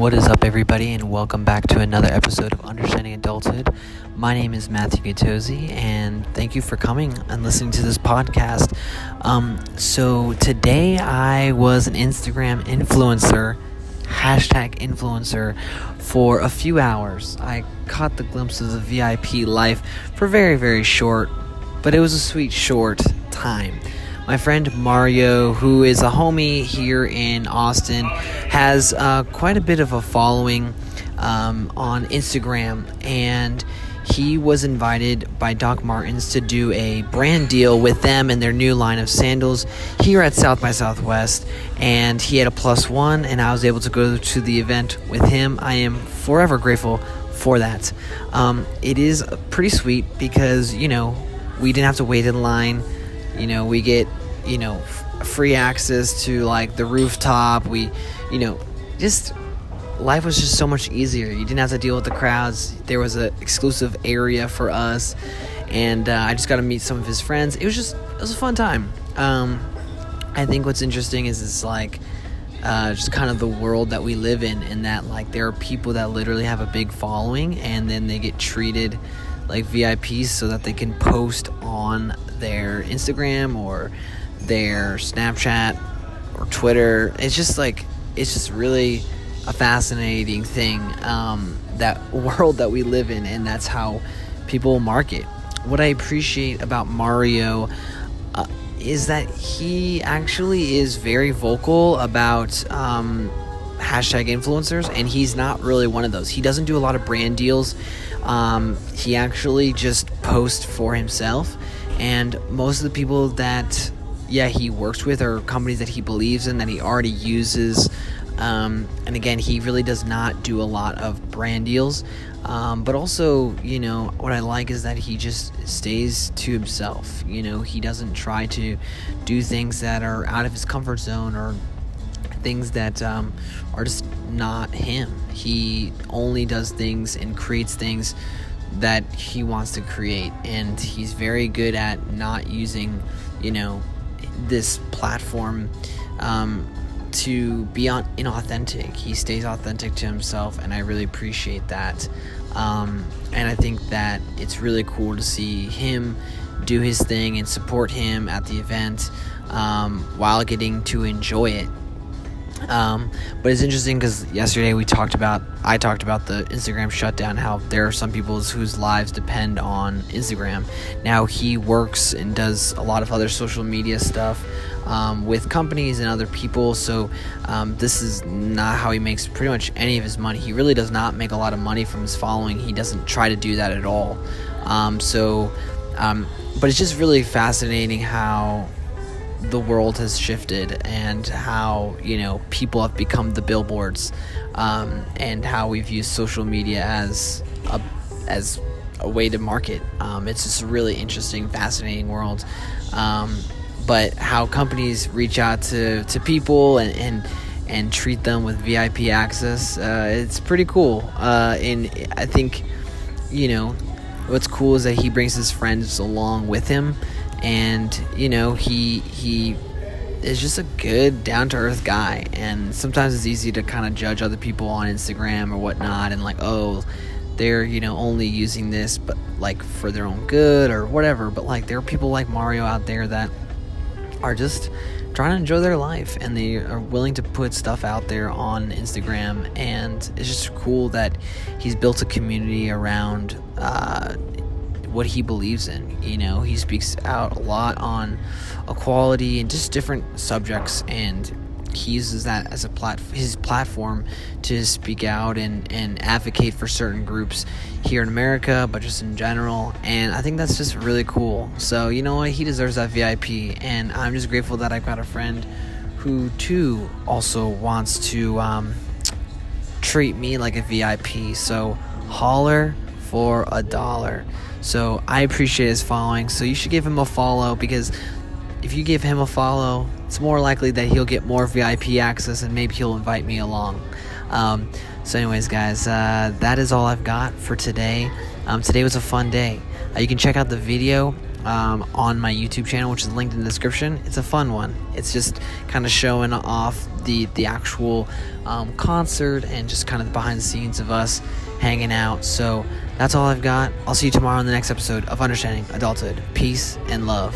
What is up, everybody, and welcome back to another episode of Understanding Adulthood. My name is Matthew Gattosi, and thank you for coming and listening to this podcast. Um, so, today I was an Instagram influencer, hashtag influencer, for a few hours. I caught the glimpses of the VIP life for very, very short, but it was a sweet, short time my friend Mario, who is a homie here in Austin, has uh, quite a bit of a following um, on Instagram, and he was invited by Doc Martens to do a brand deal with them and their new line of sandals here at South by Southwest. And he had a plus one, and I was able to go to the event with him. I am forever grateful for that. Um, it is pretty sweet because, you know, we didn't have to wait in line. You know, we get you know, f- free access to like the rooftop. We, you know, just life was just so much easier. You didn't have to deal with the crowds. There was an exclusive area for us, and uh, I just got to meet some of his friends. It was just it was a fun time. Um, I think what's interesting is it's like uh, just kind of the world that we live in, and that like there are people that literally have a big following, and then they get treated like VIPs so that they can post on their Instagram or their Snapchat or Twitter. It's just like it's just really a fascinating thing um, that world that we live in, and that's how people market. What I appreciate about Mario uh, is that he actually is very vocal about um, hashtag influencers, and he's not really one of those. He doesn't do a lot of brand deals. Um, he actually just posts for himself, and most of the people that yeah, he works with or companies that he believes in that he already uses. Um, and again, he really does not do a lot of brand deals. Um, but also, you know, what I like is that he just stays to himself. You know, he doesn't try to do things that are out of his comfort zone or things that um, are just not him. He only does things and creates things that he wants to create. And he's very good at not using, you know, this platform um, to be on, inauthentic. He stays authentic to himself, and I really appreciate that. Um, and I think that it's really cool to see him do his thing and support him at the event um, while getting to enjoy it um, but it's interesting because yesterday we talked about, I talked about the Instagram shutdown, how there are some people whose lives depend on Instagram. Now he works and does a lot of other social media stuff um, with companies and other people. So um, this is not how he makes pretty much any of his money. He really does not make a lot of money from his following. He doesn't try to do that at all. Um, so, um, but it's just really fascinating how the world has shifted and how you know people have become the billboards um, and how we've used social media as a as a way to market. Um, it's just a really interesting, fascinating world. Um, but how companies reach out to, to people and, and and treat them with VIP access, uh, it's pretty cool. Uh, and I think you know what's cool is that he brings his friends along with him and you know he he is just a good down to earth guy. And sometimes it's easy to kind of judge other people on Instagram or whatnot and like oh they're you know only using this but like for their own good or whatever. But like there are people like Mario out there that are just trying to enjoy their life and they are willing to put stuff out there on Instagram. And it's just cool that he's built a community around uh, what he believes in. You know, he speaks out a lot on equality and just different subjects, and he uses that as a plat- his platform to speak out and, and advocate for certain groups here in America, but just in general. And I think that's just really cool. So, you know what? He deserves that VIP. And I'm just grateful that I've got a friend who, too, also wants to um, treat me like a VIP. So, holler for a dollar. So I appreciate his following. So you should give him a follow because if you give him a follow, it's more likely that he'll get more VIP access and maybe he'll invite me along. Um, so, anyways, guys, uh, that is all I've got for today. Um, today was a fun day. Uh, you can check out the video um, on my YouTube channel, which is linked in the description. It's a fun one. It's just kind of showing off the the actual um, concert and just kind of the behind the scenes of us hanging out. So that's all I've got. I'll see you tomorrow in the next episode of Understanding Adulthood. Peace and love.